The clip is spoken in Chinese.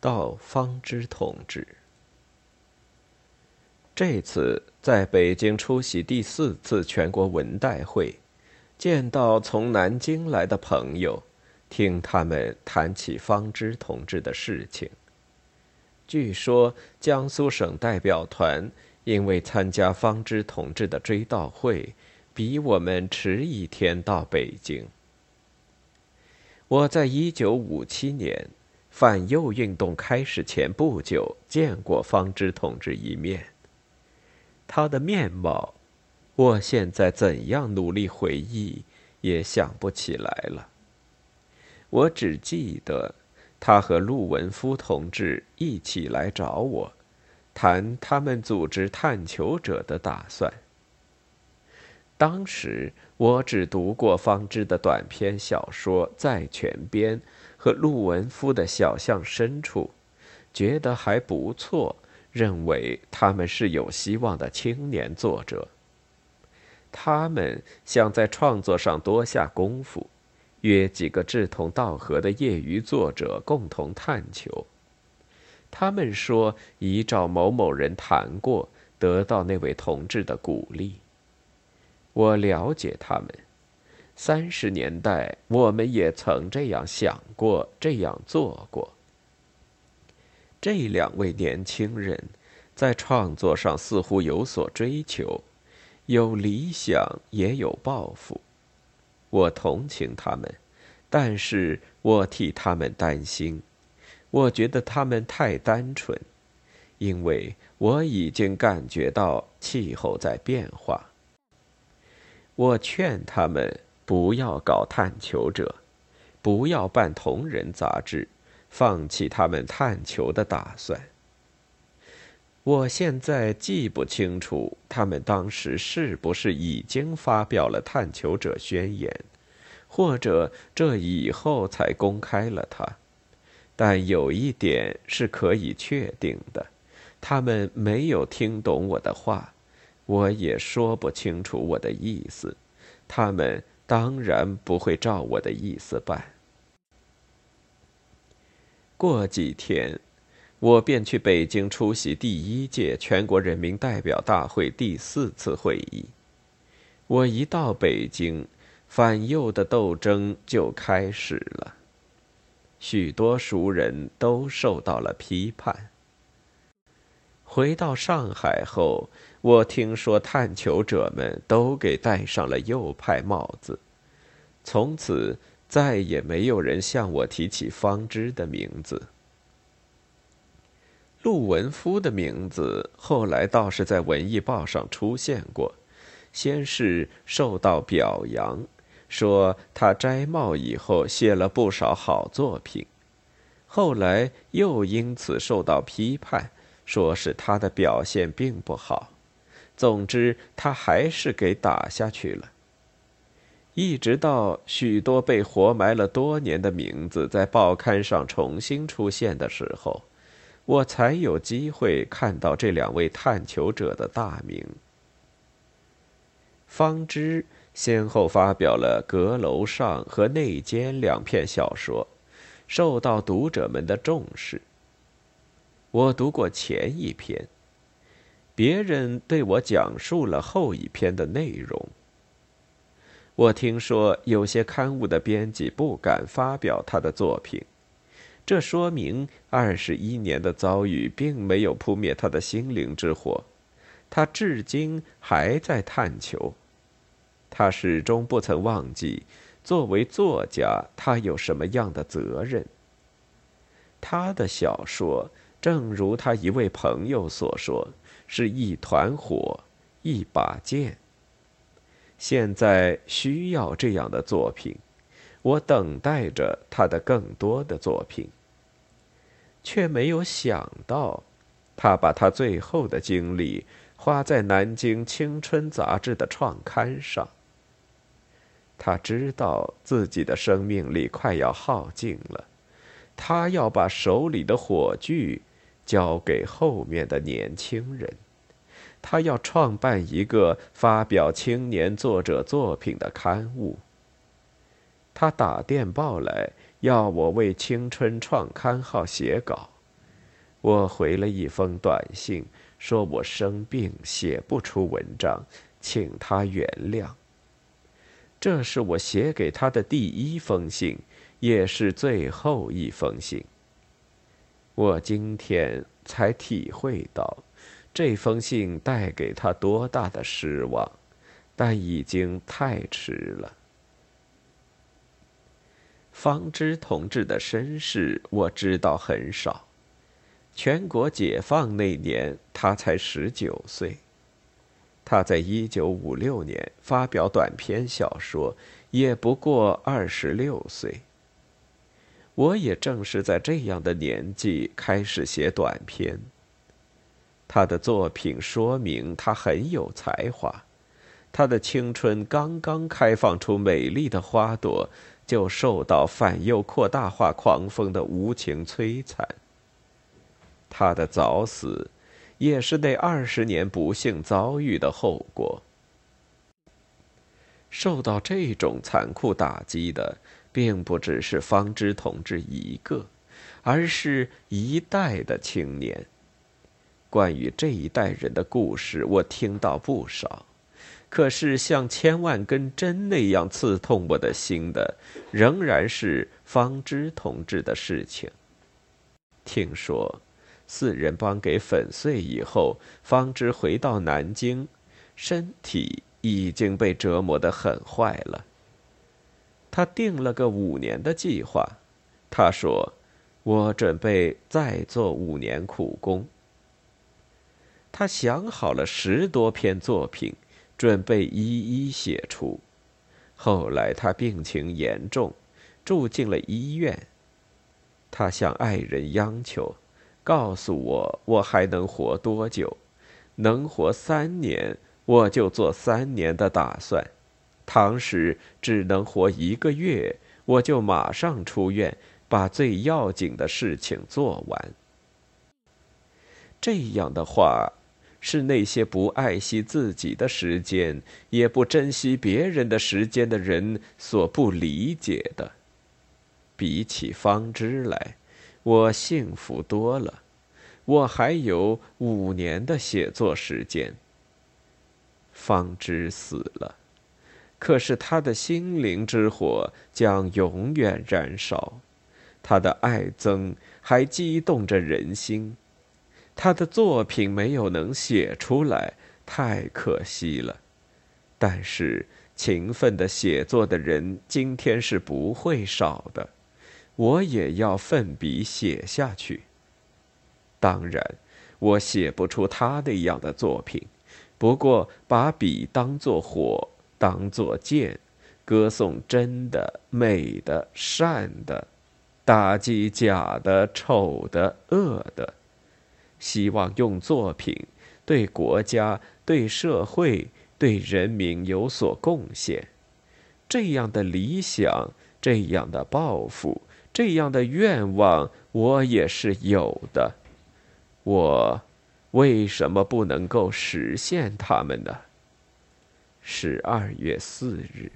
到方知同志。这次在北京出席第四次全国文代会，见到从南京来的朋友，听他们谈起方知同志的事情。据说江苏省代表团因为参加方知同志的追悼会，比我们迟一天到北京。我在一九五七年反右运动开始前不久见过方知同志一面。他的面貌，我现在怎样努力回忆也想不起来了。我只记得他和陆文夫同志一起来找我，谈他们组织探求者的打算。当时我只读过方知的短篇小说《在泉边》和陆文夫的小巷深处，觉得还不错。认为他们是有希望的青年作者。他们想在创作上多下功夫，约几个志同道合的业余作者共同探求。他们说已找某某人谈过，得到那位同志的鼓励。我了解他们。三十年代，我们也曾这样想过，这样做过。这两位年轻人，在创作上似乎有所追求，有理想也有抱负。我同情他们，但是我替他们担心。我觉得他们太单纯，因为我已经感觉到气候在变化。我劝他们不要搞探求者，不要办同人杂志。放弃他们探求的打算。我现在记不清楚他们当时是不是已经发表了探求者宣言，或者这以后才公开了它。但有一点是可以确定的：他们没有听懂我的话，我也说不清楚我的意思。他们当然不会照我的意思办。过几天，我便去北京出席第一届全国人民代表大会第四次会议。我一到北京，反右的斗争就开始了。许多熟人都受到了批判。回到上海后，我听说探求者们都给戴上了右派帽子，从此。再也没有人向我提起方知的名字。陆文夫的名字后来倒是在《文艺报》上出现过，先是受到表扬，说他摘帽以后写了不少好作品，后来又因此受到批判，说是他的表现并不好。总之，他还是给打下去了。一直到许多被活埋了多年的名字在报刊上重新出现的时候，我才有机会看到这两位探求者的大名。方知先后发表了《阁楼上》和《内奸》两篇小说，受到读者们的重视。我读过前一篇，别人对我讲述了后一篇的内容。我听说有些刊物的编辑不敢发表他的作品，这说明二十一年的遭遇并没有扑灭他的心灵之火，他至今还在探求，他始终不曾忘记，作为作家他有什么样的责任。他的小说，正如他一位朋友所说，是一团火，一把剑。现在需要这样的作品，我等待着他的更多的作品。却没有想到，他把他最后的精力花在《南京青春》杂志的创刊上。他知道自己的生命力快要耗尽了，他要把手里的火炬交给后面的年轻人。他要创办一个发表青年作者作品的刊物。他打电报来要我为《青春》创刊号写稿，我回了一封短信，说我生病，写不出文章，请他原谅。这是我写给他的第一封信，也是最后一封信。我今天才体会到，这封信带给他多大的失望，但已经太迟了。方知同志的身世我知道很少，全国解放那年他才十九岁。他在一九五六年发表短篇小说，也不过二十六岁。我也正是在这样的年纪开始写短篇。他的作品说明他很有才华，他的青春刚刚开放出美丽的花朵，就受到反右扩大化狂风的无情摧残。他的早死。也是那二十年不幸遭遇的后果。受到这种残酷打击的，并不只是方知同志一个，而是一代的青年。关于这一代人的故事，我听到不少，可是像千万根针那样刺痛我的心的，仍然是方知同志的事情。听说。四人帮给粉碎以后，方知回到南京，身体已经被折磨得很坏了。他定了个五年的计划，他说：“我准备再做五年苦工。”他想好了十多篇作品，准备一一写出。后来他病情严重，住进了医院。他向爱人央求。告诉我，我还能活多久？能活三年，我就做三年的打算；倘使只能活一个月，我就马上出院，把最要紧的事情做完。这样的话，是那些不爱惜自己的时间，也不珍惜别人的时间的人所不理解的。比起方知来。我幸福多了，我还有五年的写作时间。方知死了，可是他的心灵之火将永远燃烧，他的爱憎还激动着人心，他的作品没有能写出来，太可惜了。但是勤奋的写作的人，今天是不会少的。我也要奋笔写下去。当然，我写不出他那样的作品，不过把笔当作火，当作剑，歌颂真的、美的、善的，打击假的、丑的、恶的，希望用作品对国家、对社会、对人民有所贡献。这样的理想，这样的抱负。这样的愿望我也是有的，我为什么不能够实现它们呢？十二月四日。